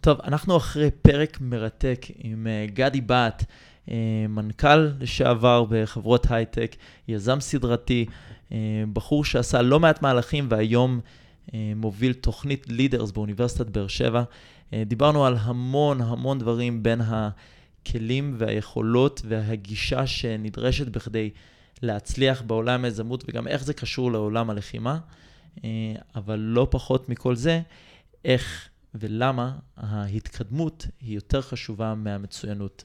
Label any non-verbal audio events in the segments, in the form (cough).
טוב, אנחנו אחרי פרק מרתק עם uh, גדי בת, uh, מנכ"ל לשעבר בחברות הייטק, יזם סדרתי, uh, בחור שעשה לא מעט מהלכים והיום מוביל תוכנית לידרס באוניברסיטת באר שבע. דיברנו על המון המון דברים בין הכלים והיכולות והגישה שנדרשת בכדי להצליח בעולם היזמות וגם איך זה קשור לעולם הלחימה, אבל לא פחות מכל זה, איך... ולמה ההתקדמות היא יותר חשובה מהמצוינות.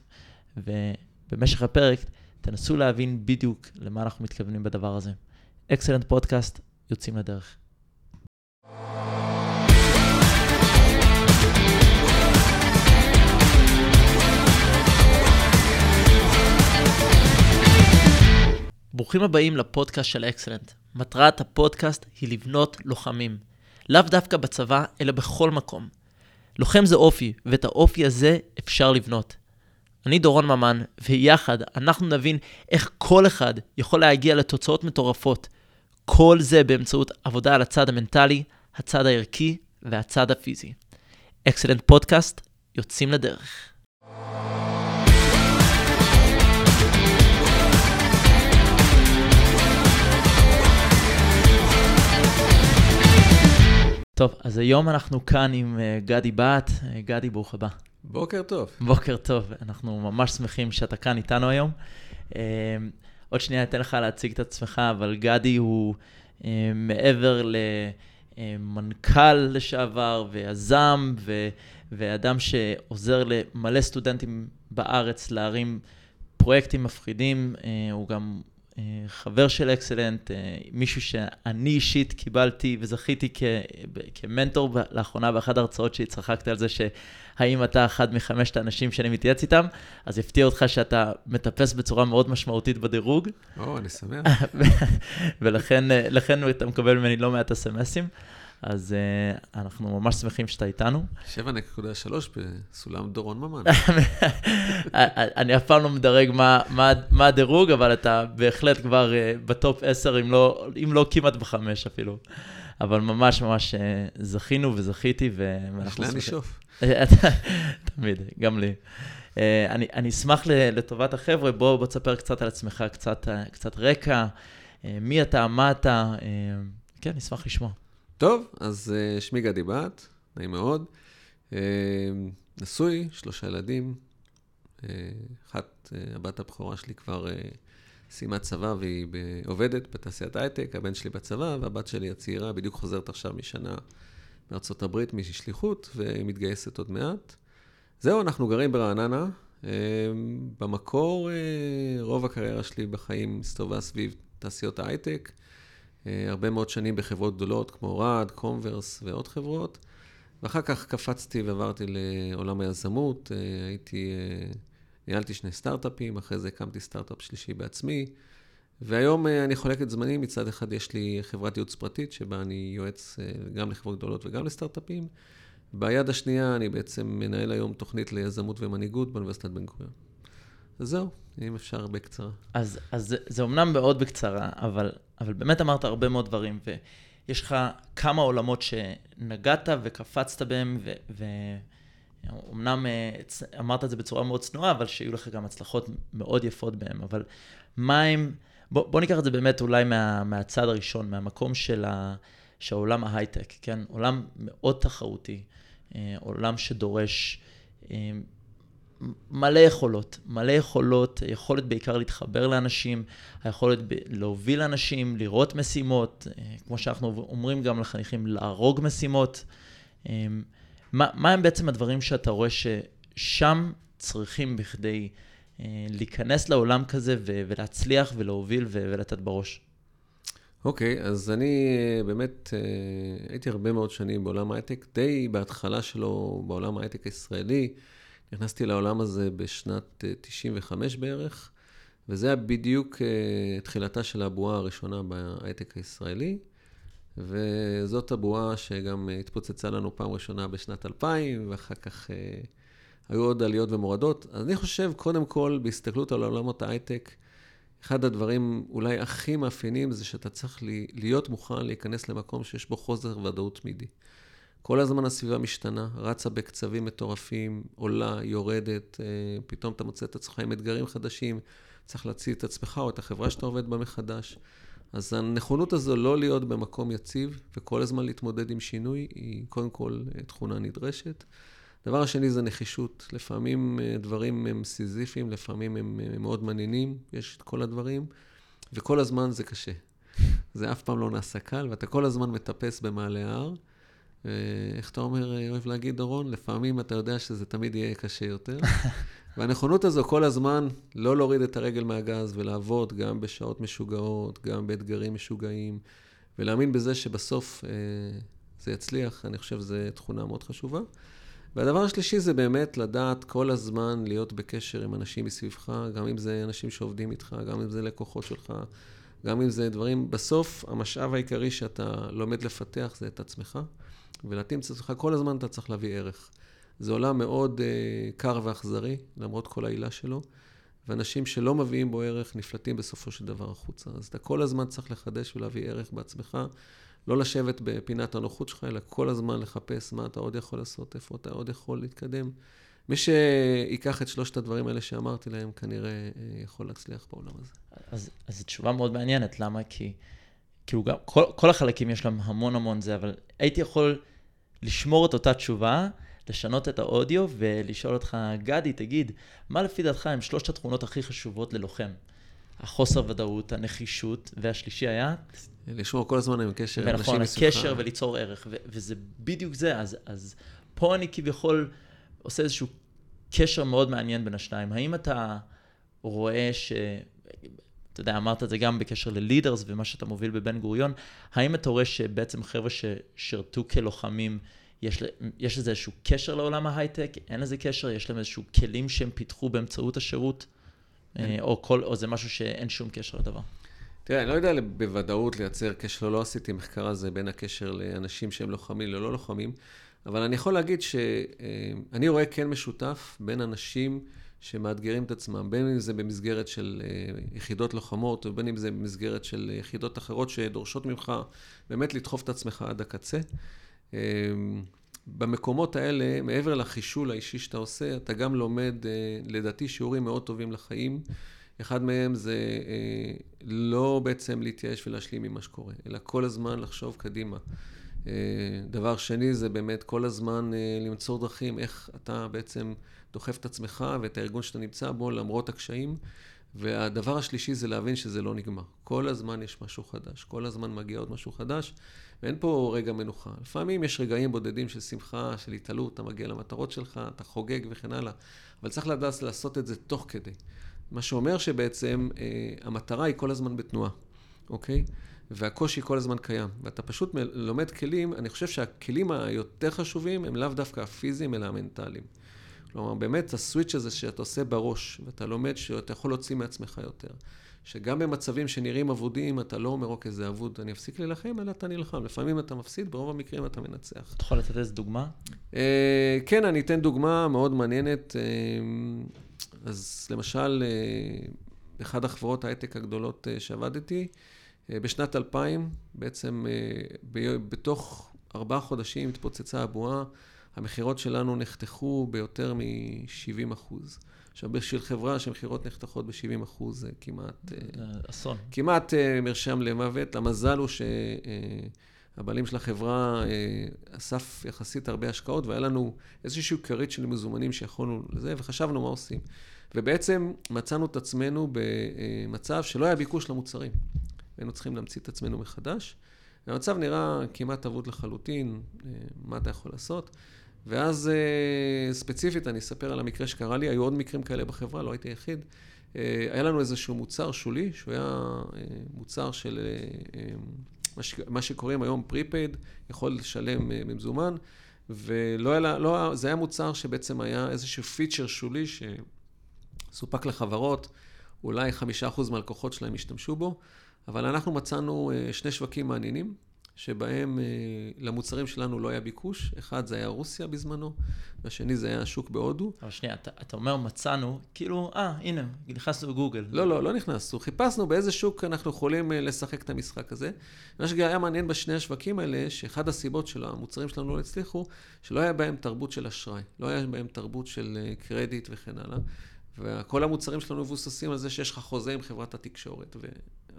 ובמשך הפרק תנסו להבין בדיוק למה אנחנו מתכוונים בדבר הזה. אקסלנט פודקאסט, יוצאים לדרך. ברוכים הבאים לפודקאסט של אקסלנט. מטרת הפודקאסט היא לבנות לוחמים. לאו דווקא בצבא, אלא בכל מקום. לוחם זה אופי, ואת האופי הזה אפשר לבנות. אני דורון ממן, ויחד אנחנו נבין איך כל אחד יכול להגיע לתוצאות מטורפות. כל זה באמצעות עבודה על הצד המנטלי, הצד הערכי והצד הפיזי. אקסלנט פודקאסט, יוצאים לדרך. טוב, אז היום אנחנו כאן עם uh, גדי בת. Uh, גדי, ברוך הבא. בוקר טוב. בוקר טוב, אנחנו ממש שמחים שאתה כאן איתנו היום. Uh, עוד שנייה אתן לך להציג את עצמך, אבל גדי הוא מעבר למנכ"ל לשעבר ויזם ו, ואדם שעוזר למלא סטודנטים בארץ להרים פרויקטים מפחידים, הוא גם אה, חבר של אקסלנט, אה, מישהו שאני אישית קיבלתי וזכיתי כ, כמנטור לאחרונה באחת ההרצאות שלי, צחקתי על זה שהאם אתה אחד מחמשת האנשים שאני מתייעץ איתם, אז יפתיע אותך שאתה מטפס בצורה מאוד משמעותית בדירוג. או, אני שמח. (laughs) ולכן אה, אתה מקבל ממני לא מעט אסמסים. אז uh, אנחנו ממש שמחים שאתה איתנו. 7.3 בסולם דורון ממן. (laughs) אני אף פעם לא מדרג מה, מה, מה הדירוג, אבל אתה בהחלט כבר uh, בטופ 10, אם לא, אם לא כמעט בחמש אפילו. אבל ממש ממש uh, זכינו וזכיתי, ואנחנו שמחים. יש לאן לשאוף. תמיד, גם לי. Uh, אני, אני אשמח לטובת החבר'ה, בוא, בוא תספר קצת על עצמך, קצת, קצת רקע, uh, מי אתה, מה אתה, uh, כן, נשמח לשמוע. טוב, אז uh, שמי גדי בת, נעים מאוד. Uh, נשוי, שלושה ילדים. Uh, אחת, הבת הבכורה שלי כבר סיימה צבא והיא עובדת בתעשיית הייטק, הבן שלי בצבא, והבת שלי הצעירה בדיוק חוזרת עכשיו משנה מארצות הברית, משליחות, ומתגייסת עוד מעט. זהו, אנחנו גרים ברעננה. במקור, רוב הקריירה שלי בחיים הסתובבה סביב תעשיות ההייטק. אה, הרבה מאוד שנים בחברות גדולות כמו רד, קומברס ועוד חברות. ואחר כך קפצתי ועברתי לעולם היזמות, אה, הייתי, אה, ניהלתי שני סטארט-אפים, אחרי זה הקמתי סטארט-אפ שלישי בעצמי. והיום אני חולק את זמני, מצד אחד יש לי חברת ייעוץ פרטית, שבה אני יועץ גם לחברות גדולות וגם לסטארט-אפים. ביד השנייה אני בעצם מנהל היום תוכנית ליזמות ומנהיגות באוניברסיטת בן גוריון. זהו, אם אפשר בקצרה. אז, אז זה, זה אומנם מאוד בקצרה, אבל, אבל באמת אמרת הרבה מאוד דברים, ויש לך כמה עולמות שנגעת וקפצת בהם, ו... ו... אמנם אה, אמרת את זה בצורה מאוד צנועה, אבל שיהיו לך גם הצלחות מאוד יפות בהם. אבל מה הם, בוא, בוא ניקח את זה באמת אולי מה, מהצד הראשון, מהמקום של, ה, של ההייטק, כן? עולם מאוד תחרותי, אה, עולם שדורש אה, מלא יכולות, מלא יכולות, יכולת בעיקר להתחבר לאנשים, היכולת ב- להוביל אנשים, לראות משימות, אה, כמו שאנחנו אומרים גם לחניכים, להרוג משימות. אה, מה, מה הם בעצם הדברים שאתה רואה ששם צריכים בכדי אה, להיכנס לעולם כזה ו- ולהצליח ולהוביל ו- ולתת בראש? אוקיי, okay, אז אני באמת הייתי הרבה מאוד שנים בעולם ההייטק, די בהתחלה שלו בעולם ההייטק הישראלי. נכנסתי לעולם הזה בשנת 95 אה, בערך, וזה היה בדיוק uh, תחילתה של הבועה הראשונה בהייטק הישראלי, וזאת הבועה שגם התפוצצה לנו פעם ראשונה בשנת 2000, ואחר כך היו עוד עליות ומורדות. אז אני חושב, קודם כל, בהסתכלות על עולמות ההייטק, אחד הדברים אולי הכי מאפיינים זה שאתה צריך להיות מוכן להיכנס למקום שיש בו חוזר ודאות תמידי. כל הזמן הסביבה משתנה, רצה בקצבים מטורפים, עולה, יורדת, אה, פתאום אתה מוצא את עצמך עם אתגרים חדשים, צריך להציל את עצמך או את החברה שאתה עובד בה מחדש. אז הנכונות הזו לא להיות במקום יציב וכל הזמן להתמודד עם שינוי, היא קודם כל אה, תכונה נדרשת. דבר השני זה נחישות. לפעמים אה, דברים הם סיזיפיים, לפעמים הם מאוד מעניינים, יש את כל הדברים, וכל הזמן זה קשה. זה אף פעם לא נעשה קל, ואתה כל הזמן מטפס במעלה ההר. איך אתה אומר, אה, אוהב להגיד, דורון? לפעמים אתה יודע שזה תמיד יהיה קשה יותר. (laughs) והנכונות הזו כל הזמן לא להוריד את הרגל מהגז ולעבוד גם בשעות משוגעות, גם באתגרים משוגעים, ולהאמין בזה שבסוף אה, זה יצליח, אני חושב שזו תכונה מאוד חשובה. והדבר השלישי זה באמת לדעת כל הזמן להיות בקשר עם אנשים מסביבך, גם אם זה אנשים שעובדים איתך, גם אם זה לקוחות שלך, גם אם זה דברים, בסוף המשאב העיקרי שאתה לומד לפתח זה את עצמך. ולהתאים את עצמך, כל הזמן אתה צריך להביא ערך. זה עולם מאוד uh, קר ואכזרי, למרות כל העילה שלו, ואנשים שלא מביאים בו ערך נפלטים בסופו של דבר החוצה. אז אתה כל הזמן צריך לחדש ולהביא ערך בעצמך, לא לשבת בפינת הנוחות שלך, אלא כל הזמן לחפש מה אתה עוד יכול לעשות, איפה אתה עוד יכול להתקדם. מי שיקח את שלושת הדברים האלה שאמרתי להם, כנראה אה, יכול להצליח בעולם הזה. אז, אז זו תשובה מאוד מעניינת, למה? כי כאילו גם, כל, כל החלקים יש להם המון המון זה, אבל הייתי יכול לשמור את אותה תשובה, לשנות את האודיו ולשאול אותך, גדי, תגיד, מה לפי דעתך הם שלושת התכונות הכי חשובות ללוחם? החוסר ודאות, הנחישות, והשלישי היה? לשמור כל הזמן עם קשר. ונכון, הקשר וליצור ערך, ו- וזה בדיוק זה. אז, אז פה אני כביכול עושה איזשהו קשר מאוד מעניין בין השניים. האם אתה רואה ש... אתה יודע, אמרת את זה גם בקשר ללידרס ומה שאתה מוביל בבן גוריון, האם אתה רואה שבעצם חבר'ה ששירתו כלוחמים, יש, יש לזה איזשהו קשר לעולם ההייטק? אין לזה קשר? יש להם איזשהו כלים שהם פיתחו באמצעות השירות? אה, או, כל, או זה משהו שאין שום קשר לדבר? תראה, אני לא יודע בוודאות לייצר קשר, לא עשיתי מחקר הזה בין הקשר לאנשים שהם לוחמים ללא לוחמים, אבל אני יכול להגיד שאני אה, רואה כן משותף בין אנשים שמאתגרים את עצמם, בין אם זה במסגרת של אה, יחידות לוחמות, ובין אם זה במסגרת של יחידות אחרות שדורשות ממך באמת לדחוף את עצמך עד הקצה. אה, במקומות האלה, מעבר לחישול האישי שאתה עושה, אתה גם לומד, אה, לדעתי, שיעורים מאוד טובים לחיים. אחד מהם זה לא בעצם להתייאש ולהשלים עם מה שקורה, אלא כל הזמן לחשוב קדימה. דבר שני זה באמת כל הזמן למצוא דרכים איך אתה בעצם דוחף את עצמך ואת הארגון שאתה נמצא בו למרות הקשיים. והדבר השלישי זה להבין שזה לא נגמר. כל הזמן יש משהו חדש, כל הזמן מגיע עוד משהו חדש, ואין פה רגע מנוחה. לפעמים יש רגעים בודדים של שמחה, של התעלות, אתה מגיע למטרות שלך, אתה חוגג וכן הלאה, אבל צריך לדעת לעשות את זה תוך כדי. מה שאומר שבעצם אה, המטרה היא כל הזמן בתנועה, אוקיי? והקושי כל הזמן קיים. ואתה פשוט לומד כלים, אני חושב שהכלים היותר חשובים הם לאו דווקא הפיזיים, אלא המנטליים. כלומר, באמת הסוויץ' הזה שאתה עושה בראש, ואתה לומד שאתה יכול להוציא מעצמך יותר. שגם במצבים שנראים אבודים, אתה לא אומר, אוקיי, זה אבוד, אני אפסיק להילחם, אלא אתה נלחם. לפעמים אתה מפסיד, ברוב המקרים אתה מנצח. אתה יכול לתת איזה דוגמה? אה, כן, אני אתן דוגמה מאוד מעניינת. אה, אז למשל, אה, אחת החברות ההייטק הגדולות שעבדתי, בשנת 2000, בעצם בתוך ארבעה חודשים התפוצצה הבועה. המכירות שלנו נחתכו ביותר מ-70 אחוז. עכשיו, בשביל חברה שמכירות נחתכות ב-70 אחוז, זה כמעט... אה, אסון. כמעט אה, מרשם למוות. המזל הוא שהבעלים של החברה אה, אסף יחסית הרבה השקעות, והיה לנו איזשהו כרית של מזומנים שיכולנו לזה, וחשבנו מה עושים. ובעצם מצאנו את עצמנו במצב שלא היה ביקוש למוצרים. היינו צריכים להמציא את עצמנו מחדש. והמצב נראה כמעט אבוד לחלוטין, מה אתה יכול לעשות? ואז אה, ספציפית, אני אספר על המקרה שקרה לי, היו עוד מקרים כאלה בחברה, לא הייתי היחיד. אה, היה לנו איזשהו מוצר שולי, שהוא היה אה, מוצר של מה שקוראים היום prepaid, יכול לשלם במזומן, ולא היה, לא, זה היה מוצר שבעצם היה איזשהו פיצ'ר שולי שסופק לחברות, אולי חמישה אחוז מהלקוחות שלהם השתמשו בו, אבל אנחנו מצאנו שני שווקים מעניינים. שבהם אה, למוצרים שלנו לא היה ביקוש. אחד זה היה רוסיה בזמנו, והשני זה היה השוק בהודו. אבל שנייה, אתה, אתה אומר מצאנו, כאילו, אה, הנה, נכנסנו לגוגל. לא, לא, לא נכנסנו. חיפשנו באיזה שוק אנחנו יכולים אה, לשחק את המשחק הזה. מה שהיה מעניין בשני השווקים האלה, שאחד הסיבות של המוצרים שלנו לא הצליחו, שלא היה בהם תרבות של אשראי, לא היה בהם תרבות של אה, קרדיט וכן הלאה. וכל המוצרים שלנו מבוססים על זה שיש לך חוזה עם חברת התקשורת,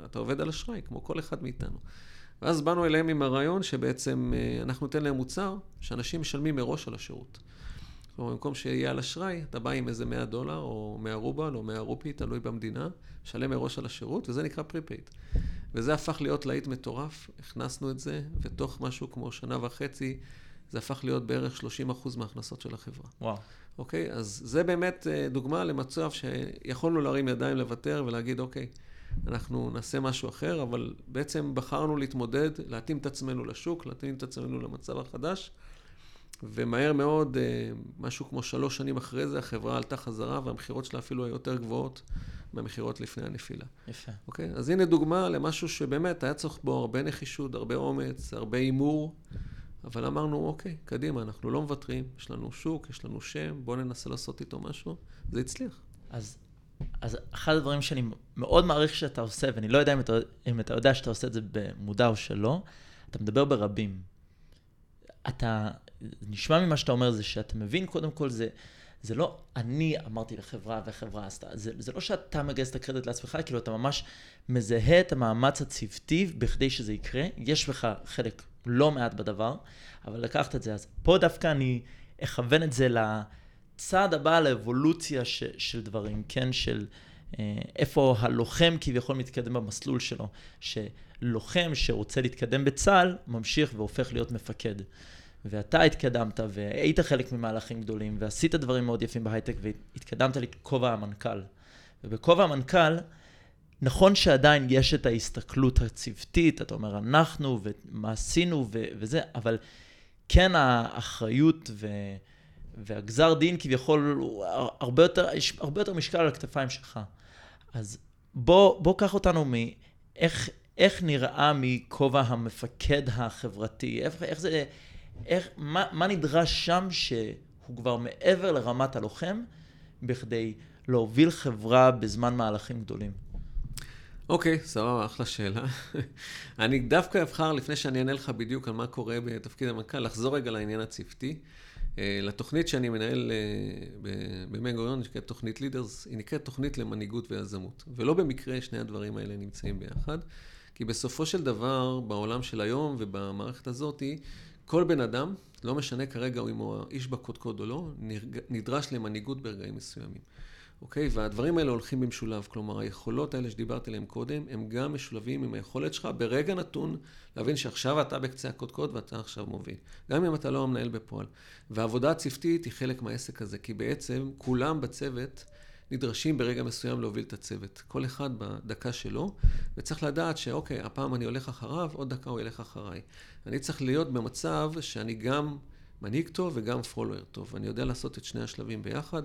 ואתה עובד על אשראי, כמו כל אחד מאיתנו. ואז באנו אליהם עם הרעיון שבעצם אה, אנחנו ניתן להם מוצר שאנשים משלמים מראש על השירות. כלומר, במקום שיהיה על אשראי, אתה בא עם איזה 100 דולר, או 100 רובל, או 100 רופי, תלוי במדינה, שלם מראש על השירות, וזה נקרא prepaid. וזה הפך להיות להיט מטורף, הכנסנו את זה, ותוך משהו כמו שנה וחצי, זה הפך להיות בערך 30% מההכנסות של החברה. וואו. אוקיי? אז זה באמת אה, דוגמה למצב שיכולנו להרים ידיים לוותר ולהגיד, אוקיי, אנחנו נעשה משהו אחר, אבל בעצם בחרנו להתמודד, להתאים את עצמנו לשוק, להתאים את עצמנו למצב החדש, ומהר מאוד, אה, משהו כמו שלוש שנים אחרי זה, החברה עלתה חזרה, והמכירות שלה אפילו היו יותר גבוהות מהמכירות לפני הנפילה. יפה. אוקיי? אז הנה דוגמה למשהו שבאמת היה צריך בו הרבה נחישות, הרבה אומץ, הרבה הימור. אבל אמרנו, אוקיי, קדימה, אנחנו לא מוותרים, יש לנו שוק, יש לנו שם, בואו ננסה לעשות איתו משהו. זה הצליח. אז, אז אחד הדברים שאני מאוד מעריך שאתה עושה, ואני לא יודע אם אתה, אם אתה יודע שאתה עושה את זה במודע או שלא, אתה מדבר ברבים. אתה, נשמע ממה שאתה אומר זה שאתה מבין, קודם כל, זה, זה לא אני אמרתי לחברה וחברה עשתה, זה, זה לא שאתה מגייס את הקרדיט לעצמך, כאילו אתה ממש מזהה את המאמץ הצוותי בכדי שזה יקרה, יש בך חלק לא מעט בדבר, אבל לקחת את זה. אז פה דווקא אני אכוון את זה לצעד הבא, לאבולוציה ש, של דברים, כן? של אה, איפה הלוחם כביכול מתקדם במסלול שלו. שלוחם שרוצה להתקדם בצה"ל, ממשיך והופך להיות מפקד. ואתה התקדמת, והיית חלק ממהלכים גדולים, ועשית דברים מאוד יפים בהייטק, והתקדמת לכובע המנכ"ל. ובכובע המנכ"ל, נכון שעדיין יש את ההסתכלות הצוותית, אתה אומר אנחנו ומה עשינו ו- וזה, אבל כן האחריות ו- והגזר דין כביכול הוא הרבה יותר, יש הרבה יותר משקל על הכתפיים שלך. אז בוא, בוא קח אותנו מאיך איך נראה מכובע המפקד החברתי, איך, איך זה, איך, מה, מה נדרש שם שהוא כבר מעבר לרמת הלוחם בכדי להוביל חברה בזמן מהלכים גדולים. אוקיי, סבבה, אחלה שאלה. (laughs) אני דווקא אבחר, לפני שאני אענה לך בדיוק על מה קורה בתפקיד המנכ"ל, לחזור רגע לעניין הצוותי. אה, לתוכנית שאני מנהל אה, במי גוריון, שנקראת תוכנית לידרס, היא נקראת תוכנית למנהיגות ויזמות. ולא במקרה שני הדברים האלה נמצאים ביחד, כי בסופו של דבר, בעולם של היום ובמערכת הזאת, כל בן אדם, לא משנה כרגע אם הוא איש בקודקוד או לא, נדרש למנהיגות ברגעים מסוימים. אוקיי? והדברים האלה הולכים במשולב. כלומר, היכולות האלה שדיברתי עליהן קודם, הם גם משולבים עם היכולת שלך ברגע נתון להבין שעכשיו אתה בקצה הקודקוד ואתה עכשיו מוביל. גם אם אתה לא המנהל בפועל. והעבודה הצוותית היא חלק מהעסק הזה, כי בעצם כולם בצוות נדרשים ברגע מסוים להוביל את הצוות. כל אחד בדקה שלו, וצריך לדעת שאוקיי, הפעם אני הולך אחריו, עוד דקה הוא ילך אחריי. אני צריך להיות במצב שאני גם מנהיג טוב וגם פולוור טוב. אני יודע לעשות את שני השלבים ביחד.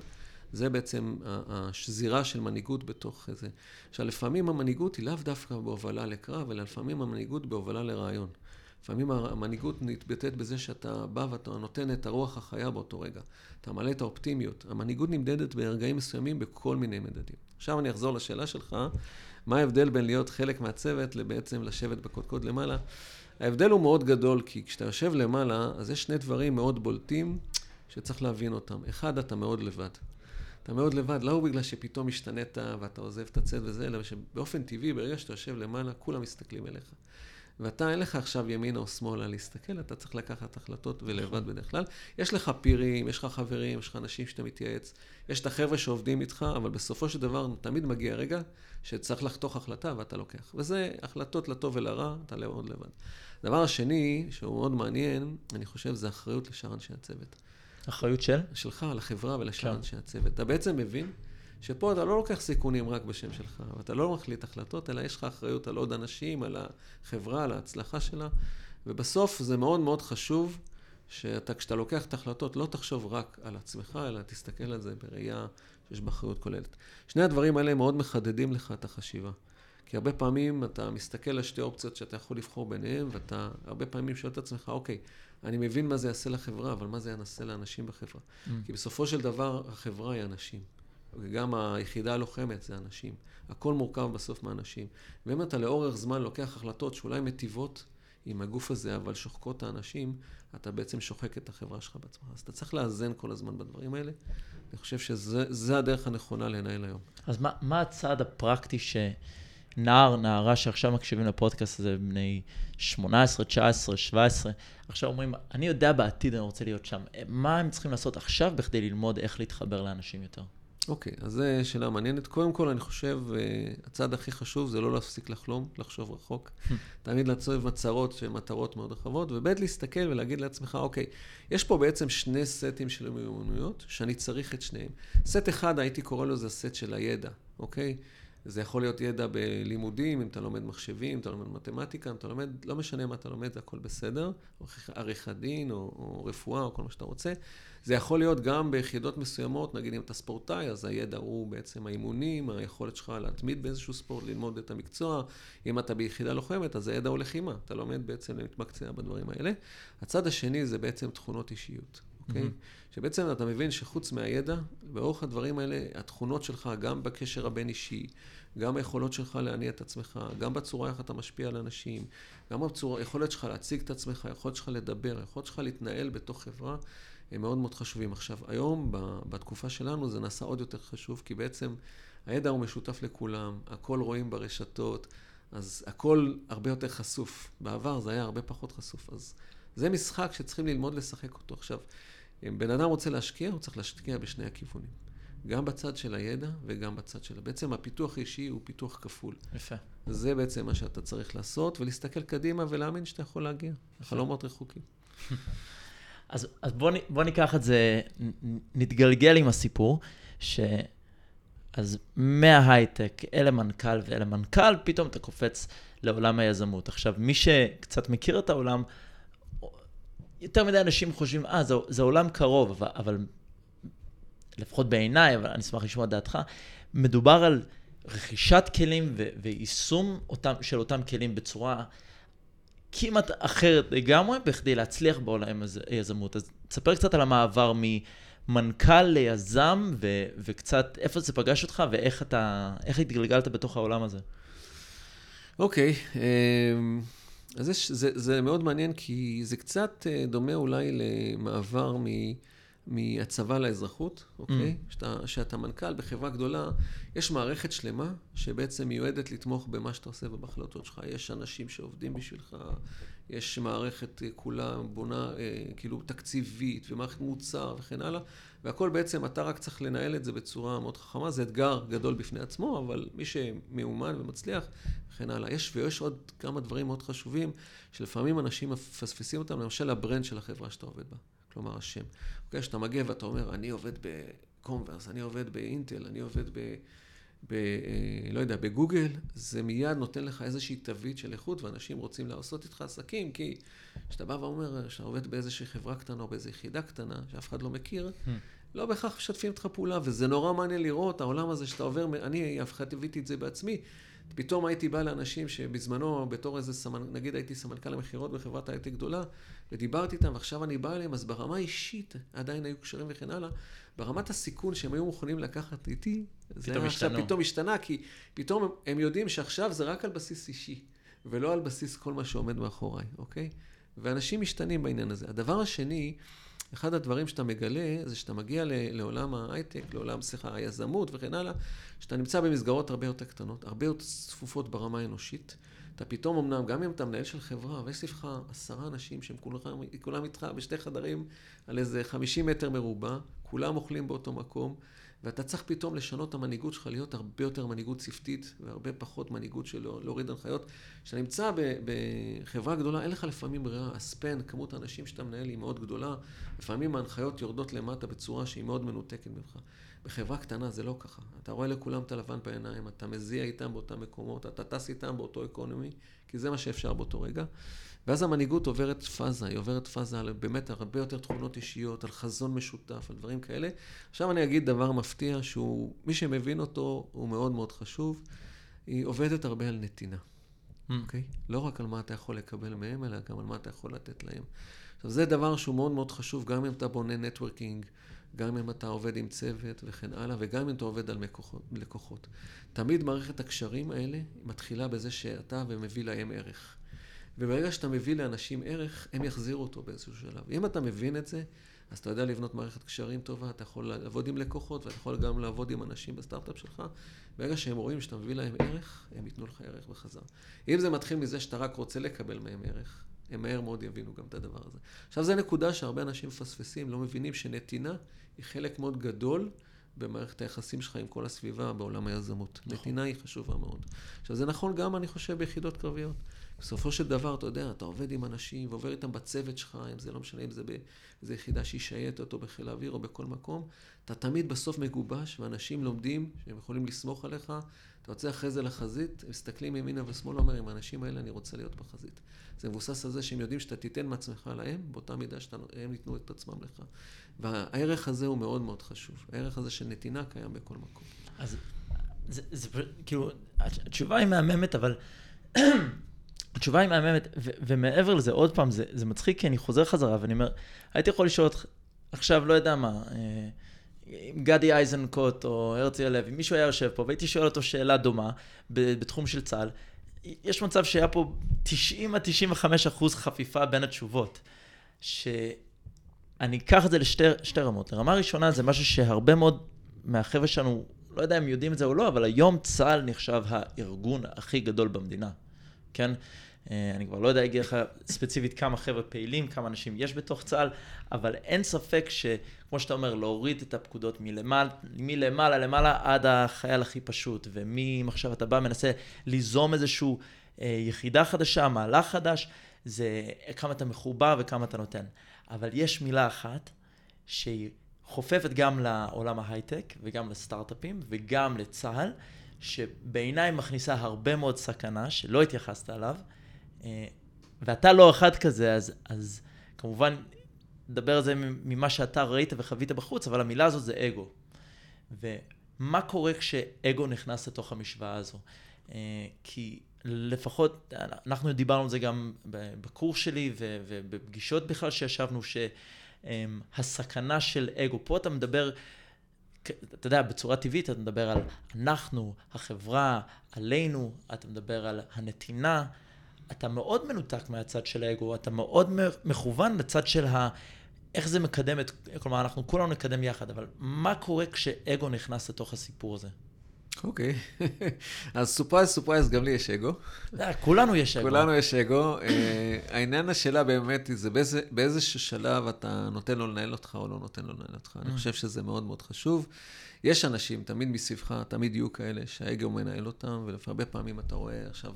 זה בעצם השזירה של מנהיגות בתוך זה. עכשיו, לפעמים המנהיגות היא לאו דווקא בהובלה לקרב, אלא לפעמים המנהיגות בהובלה לרעיון. לפעמים המנהיגות מתבטאת בזה שאתה בא ואתה נותן את הרוח החיה באותו רגע. אתה מעלה את האופטימיות. המנהיגות נמדדת ברגעים מסוימים בכל מיני מדדים. עכשיו אני אחזור לשאלה שלך, מה ההבדל בין להיות חלק מהצוות לבעצם לשבת בקודקוד למעלה? ההבדל הוא מאוד גדול, כי כשאתה יושב למעלה, אז יש שני דברים מאוד בולטים שצריך להבין אותם. אחד, אתה מאוד לבד. אתה מאוד לבד, לא בגלל שפתאום השתנית ואתה עוזב את הצד וזה, אלא שבאופן טבעי, ברגע שאתה יושב למעלה, כולם מסתכלים אליך. ואתה, אין לך עכשיו ימינה או שמאלה להסתכל, אתה צריך לקחת החלטות ולבד בדרך כלל. יש לך פירים, יש לך חברים, יש לך אנשים שאתה מתייעץ, יש את החבר'ה שעובדים איתך, אבל בסופו של דבר תמיד מגיע רגע שצריך לחתוך החלטה ואתה לוקח. וזה החלטות לטוב ולרע, אתה מאוד לבד. הדבר השני, שהוא מאוד מעניין, אני חושב, זה אחריות לשאר אנשי הצוות. אחריות של? שלך, לחברה ולשאר כן. אנשי הצוות. אתה בעצם מבין שפה אתה לא לוקח סיכונים רק בשם שלך, ואתה לא מחליט החלטות, אלא יש לך אחריות על עוד אנשים, על החברה, על ההצלחה שלה, ובסוף זה מאוד מאוד חשוב שאתה, כשאתה לוקח את ההחלטות, לא תחשוב רק על עצמך, אלא תסתכל על זה בראייה שיש בה אחריות כוללת. שני הדברים האלה מאוד מחדדים לך את החשיבה. כי הרבה פעמים אתה מסתכל על שתי אופציות שאתה יכול לבחור ביניהם, ואתה הרבה פעמים שואל את עצמך, אוקיי, אני מבין מה זה יעשה לחברה, אבל מה זה יעשה לאנשים בחברה? Mm. כי בסופו של דבר, החברה היא אנשים. וגם היחידה הלוחמת זה אנשים. הכל מורכב בסוף מאנשים. ואם אתה לאורך זמן לוקח החלטות שאולי מטיבות עם הגוף הזה, אבל שוחקות את האנשים, אתה בעצם שוחק את החברה שלך בעצמך. אז אתה צריך לאזן כל הזמן בדברים האלה. אני חושב שזה הדרך הנכונה לנהל היום. אז מה, מה הצעד הפרקטי שנער, נערה שעכשיו מקשיבים לפודקאסט הזה, בני 18, 19, 17, עכשיו אומרים, אני יודע בעתיד אני רוצה להיות שם. מה הם צריכים לעשות עכשיו בכדי ללמוד איך להתחבר לאנשים יותר? אוקיי, אז זו שאלה מעניינת. קודם כל, אני חושב, uh, הצעד הכי חשוב זה לא להפסיק לחלום, לחשוב רחוק. (laughs) תמיד לעצוב מטרות שהן מטרות מאוד רחבות, וב' להסתכל ולהגיד לעצמך, אוקיי, יש פה בעצם שני סטים של מיומנויות, שאני צריך את שניהם. סט אחד, הייתי קורא לו, זה הסט של הידע, אוקיי? זה יכול להיות ידע בלימודים, אם אתה לומד מחשבים, אם אתה לומד מתמטיקה, אם אתה לומד, לא משנה מה אתה לומד, הכל בסדר, עריכת דין, או, או רפואה, או כל מה שאתה רוצה. זה יכול להיות גם ביחידות מסוימות, נגיד אם אתה ספורטאי, אז הידע הוא בעצם האימונים, היכולת שלך להתמיד באיזשהו ספורט, ללמוד את המקצוע. אם אתה ביחידה לוחמת, אז הידע הוא לחימה, אתה לומד בעצם להתמקצע בדברים האלה. הצד השני זה בעצם תכונות אישיות. אוקיי? Mm-hmm. שבעצם אתה מבין שחוץ מהידע, באורך הדברים האלה, התכונות שלך, גם בקשר הבין-אישי, גם היכולות שלך להניע את עצמך, גם בצורה איך אתה משפיע על אנשים, גם בצורה, היכולת שלך להציג את עצמך, היכולת שלך לדבר, היכולת שלך להתנהל בתוך חברה, הם מאוד מאוד חשובים. עכשיו, היום, בתקופה שלנו, זה נעשה עוד יותר חשוב, כי בעצם הידע הוא משותף לכולם, הכל רואים ברשתות, אז הכל הרבה יותר חשוף. בעבר זה היה הרבה פחות חשוף. אז זה משחק שצריכים ללמוד לשחק אותו. עכשיו, אם בן אדם רוצה להשקיע, הוא צריך להשקיע בשני הכיוונים. גם בצד של הידע וגם בצד של... בעצם הפיתוח האישי הוא פיתוח כפול. יפה. זה בעצם מה שאתה צריך לעשות, ולהסתכל קדימה ולהאמין שאתה יכול להגיע. חלומות רחוקים. (laughs) אז, אז בוא, בוא ניקח את זה, נתגלגל עם הסיפור, ש... אז מההייטק אל המנכ"ל ואל המנכ"ל, פתאום אתה קופץ לעולם היזמות. עכשיו, מי שקצת מכיר את העולם, יותר מדי אנשים חושבים, אה, זה, זה עולם קרוב, אבל, אבל לפחות בעיניי, אבל אני אשמח לשמוע את דעתך, מדובר על רכישת כלים ו- ויישום אותם, של אותם כלים בצורה כמעט אחרת לגמרי, בכדי להצליח בעולם היזמות. אז תספר קצת על המעבר ממנכ"ל ליזם, ו- וקצת איפה זה פגש אותך, ואיך אתה, התגלגלת בתוך העולם הזה. אוקיי, okay, אמ, אז זה, זה, זה מאוד מעניין, כי זה קצת אה, דומה אולי למעבר מ... מהצבא לאזרחות, אוקיי? Mm. שאתה, שאתה מנכ"ל בחברה גדולה, יש מערכת שלמה שבעצם מיועדת לתמוך במה שאתה עושה ובהחלטות שלך. יש אנשים שעובדים בשבילך, יש מערכת אה, כולה בונה אה, כאילו תקציבית ומערכת מוצר וכן הלאה, והכל בעצם, אתה רק צריך לנהל את זה בצורה מאוד חכמה. זה אתגר גדול בפני עצמו, אבל מי שמאומן ומצליח וכן הלאה. יש ויש עוד כמה דברים מאוד חשובים, שלפעמים אנשים מפספסים אותם, למשל ה brand של החברה שאתה עובד בה. כלומר השם. אוקיי, כשאתה מגיע ואתה אומר, אני עובד בקומברס, אני עובד באינטל, אני עובד ב... ב... אה, לא יודע, בגוגל, זה מיד נותן לך איזושהי תווית של איכות, ואנשים רוצים לעשות איתך עסקים, כי כשאתה בא ואומר שאתה עובד באיזושהי חברה קטנה או באיזו יחידה קטנה, שאף אחד לא מכיר, hmm. לא בהכרח משתפים איתך פעולה, וזה נורא מעניין לראות, העולם הזה שאתה עובר, אני אף חוויתי את זה בעצמי, פתאום הייתי בא לאנשים שבזמנו, בתור איזה סמנ... נגיד הייתי סמנכ"ל המכירות בחברת הייטק גדולה, ודיברתי איתם, ועכשיו אני בא אליהם, אז ברמה האישית עדיין היו קשרים וכן הלאה. ברמת הסיכון שהם היו מוכנים לקחת איתי, זה היה עכשיו פתאום השתנה, כי פתאום הם, הם יודעים שעכשיו זה רק על בסיס אישי, ולא על בסיס כל מה שעומד מאחוריי, אוקיי? ואנשים משתנים בעניין הזה. הדבר השני, אחד הדברים שאתה מגלה, זה שאתה מגיע לעולם ההייטק, לעולם, סליחה, היזמות וכן הלאה, שאתה נמצא במסגרות הרבה יותר קטנות, הרבה יותר צפופות ברמה האנושית. אתה פתאום אמנם, גם אם אתה מנהל של חברה, ויש סביבך עשרה אנשים שהם כולם, כולם איתך בשתי חדרים על איזה 50 מטר מרובע, כולם אוכלים באותו מקום, ואתה צריך פתאום לשנות את המנהיגות שלך, להיות הרבה יותר מנהיגות צוותית, והרבה פחות מנהיגות של להוריד הנחיות. כשאתה נמצא בחברה גדולה, אין לך לפעמים ברירה, הספן, כמות האנשים שאתה מנהל היא מאוד גדולה, לפעמים ההנחיות יורדות למטה בצורה שהיא מאוד מנותקת ממך. בחברה קטנה זה לא ככה. אתה רואה לכולם את הלבן בעיניים, אתה מזיע איתם באותם מקומות, אתה טס איתם באותו economy, כי זה מה שאפשר באותו רגע. ואז המנהיגות עוברת פאזה, היא עוברת פאזה על באמת הרבה יותר תכונות אישיות, על חזון משותף, על דברים כאלה. עכשיו אני אגיד דבר מפתיע, שהוא, מי שמבין אותו הוא מאוד מאוד חשוב. היא עובדת הרבה על נתינה, mm. אוקיי? Mm. Okay? לא רק על מה אתה יכול לקבל מהם, אלא גם על מה אתה יכול לתת להם. עכשיו, זה דבר שהוא מאוד מאוד חשוב, גם אם אתה בונה networking, גם אם אתה עובד עם צוות וכן הלאה, וגם אם אתה עובד על מקוחות, לקוחות. תמיד מערכת הקשרים האלה מתחילה בזה שאתה ומביא להם ערך. וברגע שאתה מביא לאנשים ערך, הם יחזירו אותו באיזשהו שלב. אם אתה מבין את זה, אז אתה יודע לבנות מערכת קשרים טובה, אתה יכול לעבוד עם לקוחות, ואתה יכול גם לעבוד עם אנשים בסטארט-אפ שלך. ברגע שהם רואים שאתה מביא להם ערך, הם ייתנו לך ערך בחזרה. אם זה מתחיל מזה שאתה רק רוצה לקבל מהם ערך, הם מהר מאוד יבינו גם את הדבר הזה. עכשיו, זו נקודה שהרבה אנשים מפספסים, לא מבינים שנתינה היא חלק מאוד גדול במערכת היחסים שלך עם כל הסביבה בעולם היזמות. נכון. נתינה היא חשובה מאוד. עכשיו, זה נכון גם, אני חושב, ביחידות קרביות. בסופו של דבר, אתה יודע, אתה עובד עם אנשים ועובר איתם בצוות שלך, אם זה לא משנה אם זה באיזו יחידה שהיא שייטת או בחיל האוויר או בכל מקום, אתה תמיד בסוף מגובש, ואנשים לומדים שהם יכולים לסמוך עליך. אתה יוצא אחרי זה לחזית, מסתכלים ימינה ושמאלה, אומר, עם האנשים האלה אני רוצה להיות בחזית. זה מבוסס על זה שהם יודעים שאתה תיתן מעצמך להם, באותה מידה שהם ייתנו את עצמם לך. והערך הזה הוא מאוד מאוד חשוב. הערך הזה של נתינה קיים בכל מקום. אז זה, זה כאילו, התשובה היא מהממת, אבל (clears throat) התשובה היא מהממת, ו- ומעבר לזה, עוד פעם, זה, זה מצחיק, כי אני חוזר חזרה ואני אומר, הייתי יכול לשאול אותך, עכשיו, לא יודע מה, אה, גדי איזנקוט או הרצי הלוי, מישהו היה יושב פה, והייתי שואל אותו שאלה דומה בתחום של צה"ל, יש מצב שהיה פה 90 עד 95 אחוז חפיפה בין התשובות. שאני אקח את זה לשתי רמות. רמה ראשונה זה משהו שהרבה מאוד מהחבר'ה שלנו, לא יודע אם יודעים את זה או לא, אבל היום צה"ל נחשב הארגון הכי גדול במדינה, כן? אה, אני כבר לא יודע להגיד לך ספציפית כמה חבר'ה פעילים, כמה אנשים יש בתוך צה"ל, אבל אין ספק שכמו שאתה אומר, להוריד את הפקודות מלמעלה, מלמעלה למעלה עד החייל הכי פשוט, ומי עכשיו אתה בא מנסה ליזום איזושהי אה, יחידה חדשה, מהלך חדש, זה כמה אתה מחובר וכמה אתה נותן. אבל יש מילה אחת שהיא חופפת גם לעולם ההייטק וגם לסטארט-אפים וגם לצה"ל, שבעיניי מכניסה הרבה מאוד סכנה שלא התייחסת אליו. אה, ואתה לא אחד כזה, אז, אז כמובן, נדבר על זה ממה שאתה ראית וחווית בחוץ, אבל המילה הזאת זה אגו. ומה קורה כשאגו נכנס לתוך המשוואה הזו? אה, כי לפחות, אנחנו דיברנו על זה גם בקורס שלי ובפגישות בכלל שישבנו, שהסכנה של אגו, פה אתה מדבר, אתה יודע, בצורה טבעית אתה מדבר על אנחנו, החברה, עלינו, אתה מדבר על הנתינה. אתה מאוד מנותק מהצד של האגו, אתה מאוד מכוון לצד של ה... איך זה מקדם את... כלומר, אנחנו כולנו נקדם יחד, אבל מה קורה כשאגו נכנס לתוך הסיפור הזה? אוקיי. (laughs) אז surprise, surprise, גם לי יש אגו. אה, כולנו יש אגו. כולנו יש אגו. אה, העניין השאלה באמת זה באיזשהו שלב אתה נותן לו לנהל אותך או לא נותן לו לנהל אותך. אני mm. חושב שזה מאוד מאוד חשוב. יש אנשים, תמיד מסביבך, תמיד יהיו כאלה שהאגו מנהל אותם, והרבה פעמים אתה רואה עכשיו...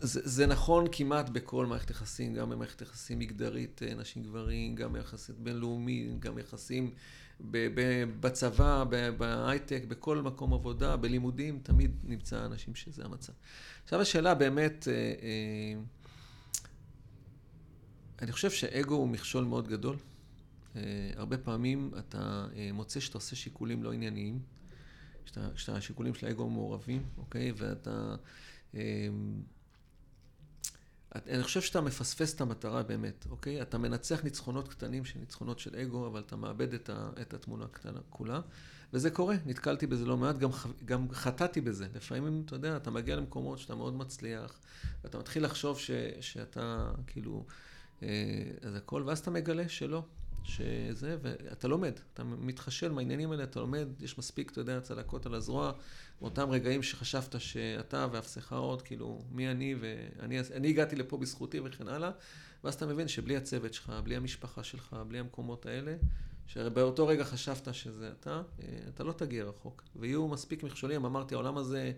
זה, זה נכון כמעט בכל מערכת יחסים, גם במערכת יחסים מגדרית, אה, נשים גברים, גם יחסית בינלאומית, גם יחסים בצבא, בהייטק, בכל מקום עבודה, בלימודים, תמיד נמצא אנשים שזה המצב. עכשיו השאלה באמת, אה, אה, אני חושב שאגו הוא מכשול מאוד גדול. הרבה פעמים אתה מוצא שאתה עושה שיקולים לא ענייניים, שהשיקולים של האגו מעורבים, אוקיי? ואתה... אני חושב שאתה מפספס את המטרה באמת, אוקיי? אתה מנצח ניצחונות קטנים של ניצחונות של אגו, אבל אתה מאבד את, ה, את התמונה הקטנה כולה. וזה קורה, נתקלתי בזה לא מעט, גם, גם חטאתי בזה. לפעמים, אתה יודע, אתה מגיע למקומות שאתה מאוד מצליח, ואתה מתחיל לחשוב ש, שאתה, כאילו, אה, אז הכל, ואז אתה מגלה שלא, שזה, ואתה לומד, אתה מתחשל מהעניינים האלה, אתה לומד, יש מספיק, אתה יודע, צלקות על הזרוע, באותם רגעים שחשבת שאתה ואפסך עוד, כאילו, מי אני, ואני הגעתי לפה בזכותי וכן הלאה, ואז אתה מבין שבלי הצוות שלך, בלי המשפחה שלך, בלי המקומות האלה, שבאותו רגע חשבת שזה אתה, אה, אתה לא תגיע רחוק. ויהיו מספיק מכשולים, אמרתי, העולם הזה,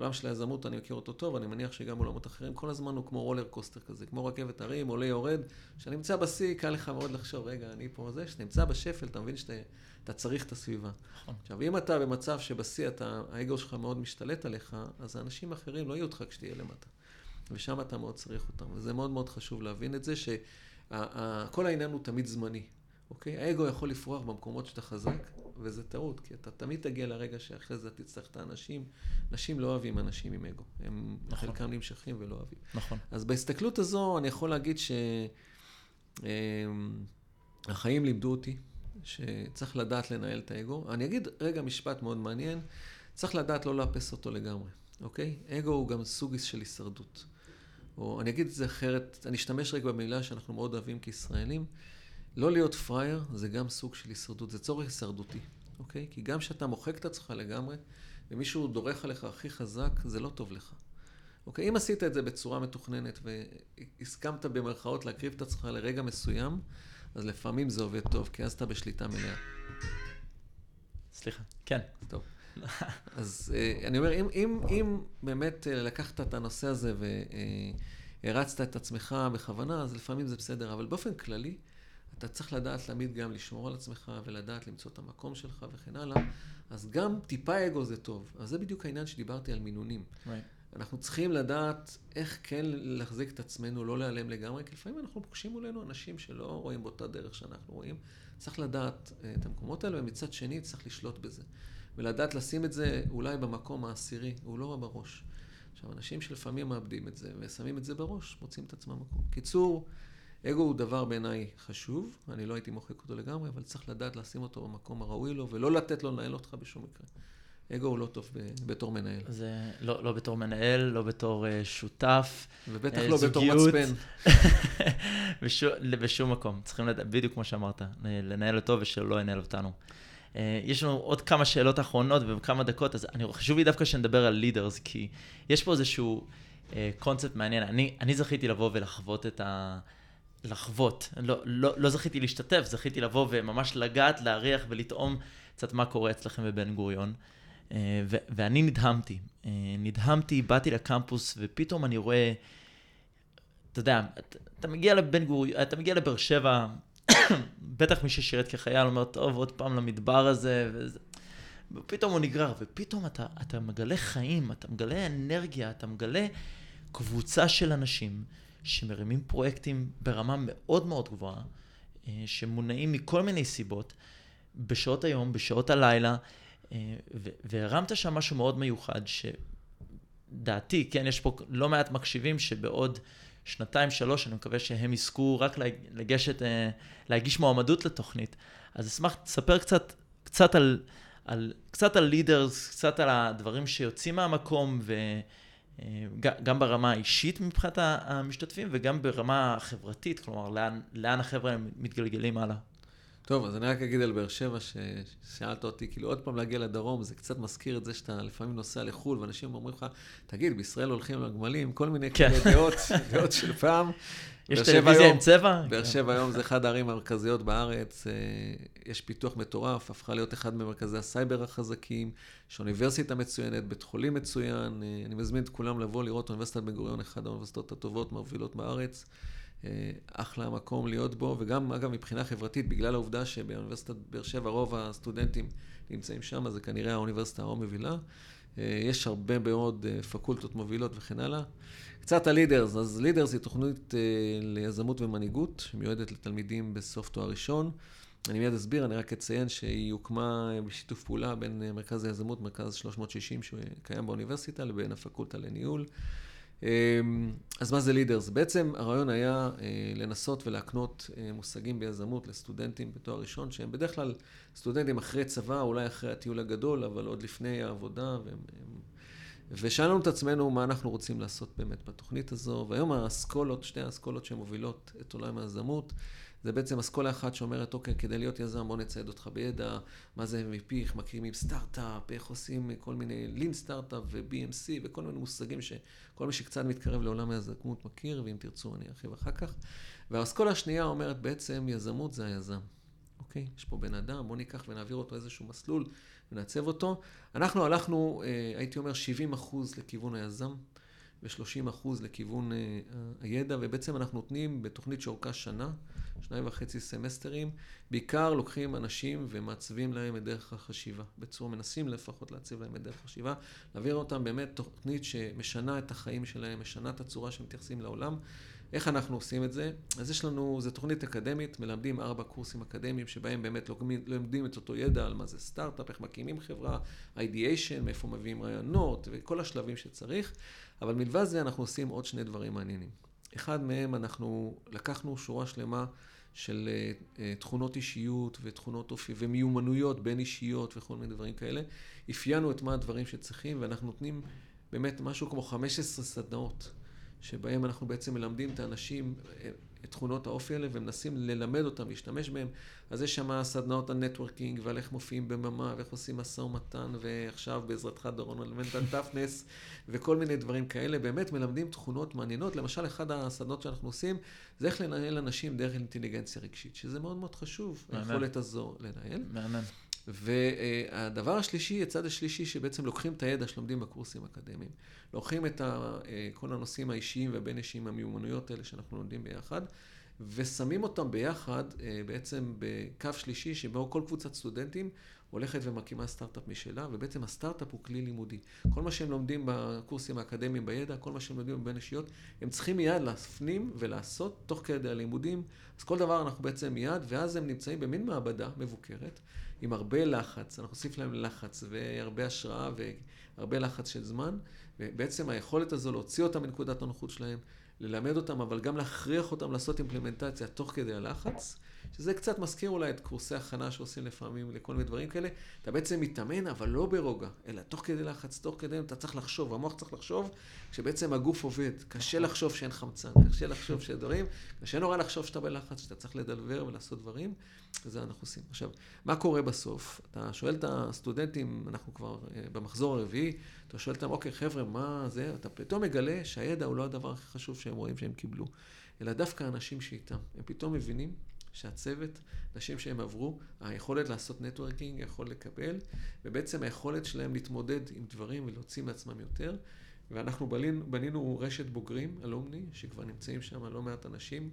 העולם של היזמות, אני מכיר אותו טוב, אני מניח שגם עולמות אחרים, כל הזמן הוא כמו רולר קוסטר כזה, כמו רכבת הרים, עולה יורד. כשאתה נמצא בשיא, קל לך מאוד לחשוב, רגע, אני פה זה, כשאתה נמצא בשפל, אתה מבין שאתה צריך את הסביבה. נכון. עכשיו, אם אתה במצב שבשיא אתה, האגו שלך מאוד משתלט עליך, אז האנשים האחרים לא יהיו אותך כשתהיה למטה. ושם אתה מאוד צריך אותם. וזה מאוד מאוד חשוב להבין את זה, שכל העניין הוא תמיד זמני. אוקיי? האגו יכול לפרוח במקומות שאתה חזק, וזה טעות, כי אתה תמיד תגיע לרגע שאחרי זה תצטרך את האנשים. אנשים לא אוהבים אנשים עם אגו. הם נכון. חלקם נמשכים ולא אוהבים. נכון. אז בהסתכלות הזו, אני יכול להגיד שהחיים אמ, לימדו אותי שצריך לדעת לנהל את האגו. אני אגיד רגע משפט מאוד מעניין, צריך לדעת לא לאפס אותו לגמרי, אוקיי? אגו הוא גם סוג של הישרדות. או אני אגיד את זה אחרת, אני אשתמש רגע במילה שאנחנו מאוד אוהבים כישראלים. לא להיות פראייר זה גם סוג של הישרדות, זה צורך הישרדותי, אוקיי? כי גם כשאתה מוחק את עצמך לגמרי, ומישהו דורך עליך הכי חזק, זה לא טוב לך. אוקיי? אם עשית את זה בצורה מתוכננת והסכמת במרכאות להקריב את עצמך לרגע מסוים, אז לפעמים זה עובד טוב, כי אז אתה בשליטה מלאה. סליחה, כן. טוב. אז אה, אני אומר, אם, אם, אם באמת אה, לקחת את הנושא הזה והרצת את עצמך בכוונה, אז לפעמים זה בסדר, אבל באופן כללי, אתה צריך לדעת תמיד גם לשמור על עצמך ולדעת למצוא את המקום שלך וכן הלאה. אז גם טיפה אגו זה טוב. אז זה בדיוק העניין שדיברתי על מינונים. Right. אנחנו צריכים לדעת איך כן להחזיק את עצמנו, לא להיעלם לגמרי, כי לפעמים אנחנו פוגשים מולנו אנשים שלא רואים באותה דרך שאנחנו רואים. צריך לדעת אה, את המקומות האלה, ומצד שני צריך לשלוט בזה. ולדעת לשים את זה אולי במקום העשירי, הוא לא בראש. עכשיו, אנשים שלפעמים מאבדים את זה ושמים את זה בראש, מוצאים את עצמם מקום. קיצור, אגו הוא דבר בעיניי חשוב, אני לא הייתי מוחק אותו לגמרי, אבל צריך לדעת לשים אותו במקום הראוי לו, ולא לתת לו לנהל אותך בשום מקרה. אגו הוא לא טוב בתור מנהל. זה לא, לא בתור מנהל, לא בתור uh, שותף. ובטח uh, לא זוגיות. בתור מצפן. (laughs) בשו, בשום מקום. צריכים לדעת, בדיוק כמו שאמרת, לנהל אותו ושלא ינהל אותנו. Uh, יש לנו עוד כמה שאלות אחרונות וכמה דקות, אז אני, חשוב לי דווקא שנדבר על לידרס, כי יש פה איזשהו קונספט uh, מעניין. אני, אני זכיתי לבוא ולחוות את ה... לחוות. לא, לא, לא זכיתי להשתתף, זכיתי לבוא וממש לגעת, להריח ולטעום קצת מה קורה אצלכם בבן גוריון. אה, ו- ואני נדהמתי. אה, נדהמתי, באתי לקמפוס, ופתאום אני רואה, אתה יודע, אתה, אתה מגיע לבן גוריון, אתה מגיע לבאר שבע, (coughs) בטח מי ששירת כחייל אומר, טוב, עוד פעם למדבר הזה, וזה... ופתאום הוא נגרר, ופתאום אתה, אתה מגלה חיים, אתה מגלה אנרגיה, אתה מגלה קבוצה של אנשים שמרימים פרויקטים ברמה מאוד מאוד גבוהה, אה, שמונעים מכל מיני סיבות, בשעות היום, בשעות הלילה, אה, והרמת שם משהו מאוד מיוחד, שדעתי, כן, יש פה לא מעט מקשיבים שבעוד שנתיים, שלוש, אני מקווה שהם יזכו רק לגשת, אה, להגיש מועמדות לתוכנית. אז אשמח, תספר קצת, קצת על, על, קצת על לידרס, קצת על הדברים שיוצאים מהמקום, וגם אה, ברמה האישית מבחינת המשתתפים, וגם ברמה החברתית, כלומר, לאן, לאן החבר'ה מתגלגלים הלאה. טוב, אז אני רק אגיד על באר שבע, ששאלת אותי, כאילו עוד פעם להגיע לדרום, זה קצת מזכיר את זה שאתה לפעמים נוסע לחו"ל, ואנשים אומרים לך, תגיד, בישראל הולכים לגמלים, כל מיני כן. כאלה דעות, (laughs) דעות של פעם. יש טלוויזיה עם צבע? באר שבע היום זה (laughs) אחד הערים המרכזיות בארץ, אה, יש פיתוח מטורף, הפכה להיות אחד ממרכזי הסייבר החזקים, יש אוניברסיטה מצוינת, בית חולים מצוין, אה, אני מזמין את כולם לבוא לראות אוניברסיטת בן גוריון, אחת האוניברסיטאות הטובות, מובילות בארץ. אה, אחלה מקום להיות בו, וגם, אגב, מבחינה חברתית, בגלל העובדה שבאוניברסיטת באר שבע רוב הסטודנטים נמצאים שם, אז זה כנראה האוניברסיטה המובילה. אה, יש הרבה מאוד אה, פקולטות מובילות וכן הלאה. קצת על לידרס, אז לידרס היא תוכנית ליזמות ומנהיגות, שמיועדת לתלמידים בסוף תואר ראשון. אני מיד אסביר, אני רק אציין שהיא הוקמה בשיתוף פעולה בין מרכז היזמות, מרכז 360 שקיים באוניברסיטה, לבין הפקולטה לניהול. אמ, אז מה זה לידרס? בעצם הרעיון היה אה, לנסות ולהקנות אה, מושגים ביזמות לסטודנטים בתואר ראשון, שהם בדרך כלל סטודנטים אחרי צבא, אולי אחרי הטיול הגדול, אבל עוד לפני העבודה. והם, ושאלנו את עצמנו מה אנחנו רוצים לעשות באמת בתוכנית הזו, והיום האסכולות, שתי האסכולות שמובילות את עולם היזמות, זה בעצם אסכולה אחת שאומרת, אוקיי, כדי להיות יזם בוא נצייד אותך בידע, מה זה MVP, איך מקימים סטארט-אפ, איך עושים כל מיני לין סטארט-אפ ו-BMC וכל מיני מושגים שכל מי שקצת מתקרב לעולם היזמות מכיר, ואם תרצו אני ארחיב אחר כך. והאסכולה השנייה אומרת בעצם, יזמות זה היזם. אוקיי? יש פה בן אדם, בוא ניקח ונעביר אותו איזשהו מסלול ונעצב אותו. אנחנו הלכנו, אה, הייתי אומר, 70 אחוז לכיוון היזם. ו-30% לכיוון uh, הידע, ובעצם אנחנו נותנים בתוכנית שאורכה שנה, שניים וחצי סמסטרים, בעיקר לוקחים אנשים ומעצבים להם את דרך החשיבה, בצורה מנסים לפחות להציב להם את דרך החשיבה, להעביר אותם באמת תוכנית שמשנה את החיים שלהם, משנה את הצורה שמתייחסים לעולם, איך אנחנו עושים את זה? אז יש לנו, זו תוכנית אקדמית, מלמדים ארבע קורסים אקדמיים, שבהם באמת לומדים, לומדים את אותו ידע על מה זה סטארט-אפ, איך מקימים חברה, אידיאשן, מאיפה מביאים רעיונות, וכל השלבים שצריך. אבל מלבד זה אנחנו עושים עוד שני דברים מעניינים. אחד מהם, אנחנו לקחנו שורה שלמה של uh, תכונות אישיות ותכונות אופי ומיומנויות בין אישיות וכל מיני דברים כאלה. אפיינו את מה הדברים שצריכים, ואנחנו נותנים באמת משהו כמו 15 סדנאות, שבהם אנחנו בעצם מלמדים את האנשים אה, את תכונות האופי האלה ומנסים ללמד אותם, להשתמש בהם. אז יש שם סדנאות על נטוורקינג ועל איך מופיעים בממה ואיך עושים משא ומתן ועכשיו בעזרתך דורון מלמד על טפנס (laughs) וכל מיני דברים כאלה. באמת מלמדים תכונות מעניינות. למשל, אחד הסדנאות שאנחנו עושים זה איך לנהל אנשים דרך אינטליגנציה רגשית, שזה מאוד מאוד חשוב, היכולת הזו לנהל. מהמם. והדבר השלישי, הצד השלישי, שבעצם לוקחים את הידע שלומדים בקורסים האקדמיים, לוקחים את כל הנושאים האישיים והבין אישיים, המיומנויות האלה שאנחנו לומדים ביחד, ושמים אותם ביחד בעצם בקו שלישי, שבו כל קבוצת סטודנטים הולכת ומקימה סטארט-אפ משלה, ובעצם הסטארט-אפ הוא כלי לימודי. כל מה שהם לומדים בקורסים האקדמיים בידע, כל מה שהם לומדים בבין אישיות, הם צריכים מיד להפנים ולעשות תוך כדי הלימודים. אז כל דבר אנחנו בעצם מיד, ואז הם נמצאים במין מעבדה מבוקרת. עם הרבה לחץ, אנחנו נוסיף להם לחץ והרבה השראה והרבה לחץ של זמן, ובעצם היכולת הזו להוציא אותם מנקודת הנוחות שלהם, ללמד אותם, אבל גם להכריח אותם לעשות אימפלמנטציה תוך כדי הלחץ, שזה קצת מזכיר אולי את קורסי הכנה שעושים לפעמים לכל מיני דברים כאלה. אתה בעצם מתאמן, אבל לא ברוגע, אלא תוך כדי לחץ, תוך כדי אתה צריך לחשוב, המוח צריך לחשוב, כשבעצם הגוף עובד. קשה לחשוב שאין חמצן, קשה לחשוב שאין דברים, קשה נורא לחשוב שאתה בלחץ, שאתה צריך לדלבר ולעשות דברים, וזה אנחנו עושים. עכשיו, מה קורה בסוף? אתה שואל את הסטודנטים, אנחנו כבר אה, במחזור הרביעי, אתה שואל אותם, אוקיי, חבר'ה, מה זה? אתה פתאום מגלה שהידע הוא לא הדבר הכי חשוב שהם רואים שהם קיבלו, אלא דווקא האנשים שאיתם. הם פתאום מבינים שהצוות, נשים שהם עברו, היכולת לעשות נטוורקינג, יכול לקבל, ובעצם היכולת שלהם להתמודד עם דברים ולהוציא מעצמם יותר. ואנחנו בנינו, בנינו רשת בוגרים, אלומני, שכבר נמצאים שם לא מעט אנשים,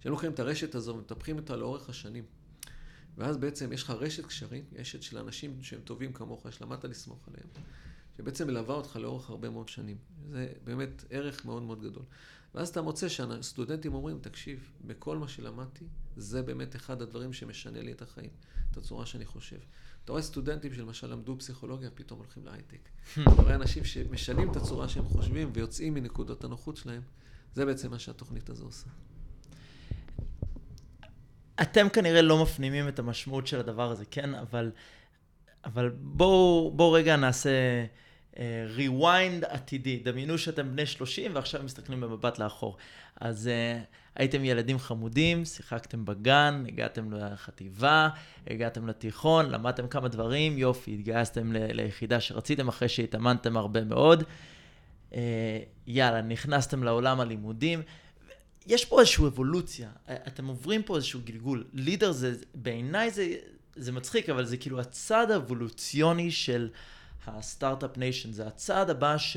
שהם לוקחים את הרשת הזו ומטפחים אותה לאורך השנים. ואז בעצם יש לך רשת קשרים, רשת של אנשים שהם טובים כמוך, שלמדת לסמוך עליהם, שבעצם מלווה אותך לאורך הרבה מאוד שנים. זה באמת ערך מאוד מאוד גדול. ואז אתה מוצא שהסטודנטים אומרים, תקשיב, בכל מה שלמדתי, זה באמת אחד הדברים שמשנה לי את החיים, את הצורה שאני חושב. אתה רואה סטודנטים שלמשל למדו פסיכולוגיה, פתאום הולכים להייטק. אתה רואה אנשים שמשנים את הצורה שהם חושבים ויוצאים מנקודות הנוחות שלהם, זה בעצם מה שהתוכנית הזו עושה. אתם כנראה לא מפנימים את המשמעות של הדבר הזה, כן? אבל, אבל בואו בוא רגע נעשה... rewind עתידי. דמיינו שאתם בני 30 ועכשיו מסתכלים במבט לאחור. אז uh, הייתם ילדים חמודים, שיחקתם בגן, הגעתם לחטיבה, הגעתם לתיכון, למדתם כמה דברים, יופי, התגייסתם ל- ליחידה שרציתם אחרי שהתאמנתם הרבה מאוד. Uh, יאללה, נכנסתם לעולם הלימודים. יש פה איזושהי אבולוציה, אתם עוברים פה איזשהו גלגול. leader זה, בעיניי זה, זה מצחיק, אבל זה כאילו הצד האבולוציוני של... ה start-up nation, זה הצעד הבא ש,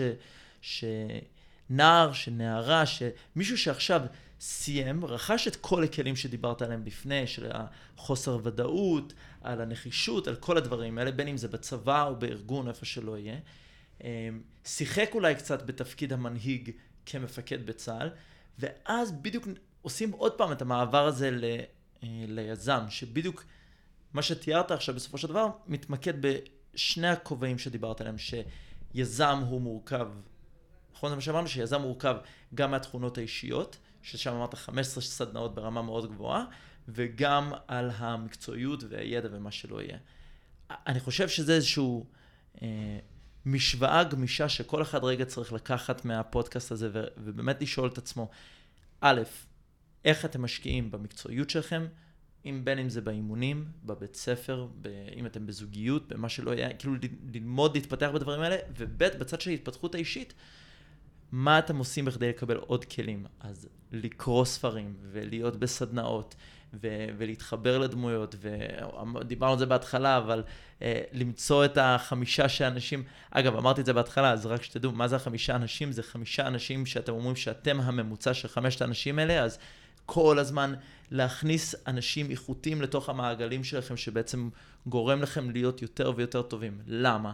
שנער, שנערה, שמישהו שעכשיו סיים, רכש את כל הכלים שדיברת עליהם לפני, של החוסר ודאות, על הנחישות, על כל הדברים האלה, בין אם זה בצבא או בארגון, איפה שלא יהיה. אמ, שיחק אולי קצת בתפקיד המנהיג כמפקד בצה"ל, ואז בדיוק עושים עוד פעם את המעבר הזה ל, אה, ליזם, שבדיוק מה שתיארת עכשיו בסופו של דבר מתמקד ב... שני הכובעים שדיברת עליהם, שיזם הוא מורכב, נכון זה מה שאמרנו? שיזם מורכב גם מהתכונות האישיות, ששם אמרת 15 סדנאות ברמה מאוד גבוהה, וגם על המקצועיות והידע ומה שלא יהיה. אני חושב שזה איזשהו אה, משוואה גמישה שכל אחד רגע צריך לקחת מהפודקאסט הזה ו- ובאמת לשאול את עצמו, א', איך אתם משקיעים במקצועיות שלכם, אם בין אם זה באימונים, בבית ספר, ב, אם אתם בזוגיות, במה שלא יהיה, כאילו ללמוד להתפתח בדברים האלה, וב' בצד של ההתפתחות האישית, מה אתם עושים בכדי לקבל עוד כלים? אז לקרוא ספרים ולהיות בסדנאות ו- ולהתחבר לדמויות, ודיברנו על זה בהתחלה, אבל uh, למצוא את החמישה שאנשים, אגב, אמרתי את זה בהתחלה, אז רק שתדעו, מה זה החמישה אנשים? זה חמישה אנשים שאתם אומרים שאתם הממוצע של חמשת האנשים האלה, אז כל הזמן להכניס אנשים איכותיים לתוך המעגלים שלכם, שבעצם גורם לכם להיות יותר ויותר טובים. למה?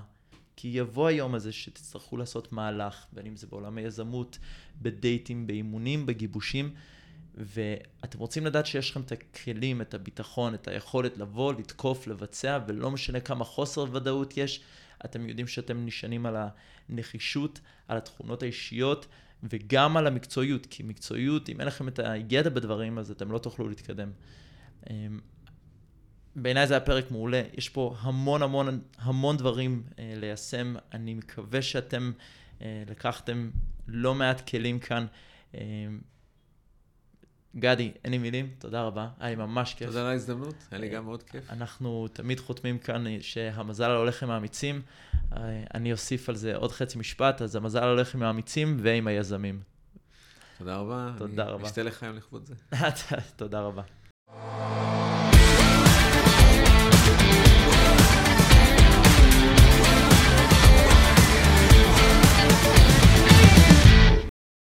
כי יבוא היום הזה שתצטרכו לעשות מהלך, בין אם זה בעולם היזמות, בדייטים, באימונים, בגיבושים, ואתם רוצים לדעת שיש לכם את הכלים, את הביטחון, את היכולת לבוא, לתקוף, לבצע, ולא משנה כמה חוסר ודאות יש, אתם יודעים שאתם נשענים על הנחישות, על התכונות האישיות, וגם על המקצועיות, כי מקצועיות, אם אין לכם את הידע בדברים, אז אתם לא תוכלו להתקדם. אמ, בעיניי זה היה פרק מעולה, יש פה המון המון המון דברים אה, ליישם, אני מקווה שאתם אה, לקחתם לא מעט כלים כאן. אה, גדי, אין לי מילים, תודה רבה, היה לי ממש כיף. תודה על ההזדמנות, היה לי גם מאוד כיף. אנחנו תמיד חותמים כאן שהמזל הולך עם האמיצים. אני אוסיף על זה עוד חצי משפט, אז המזל הולך עם האמיצים ועם היזמים. תודה רבה. תודה רבה. אני אשתה לחיים לכבוד זה. (laughs) תודה רבה.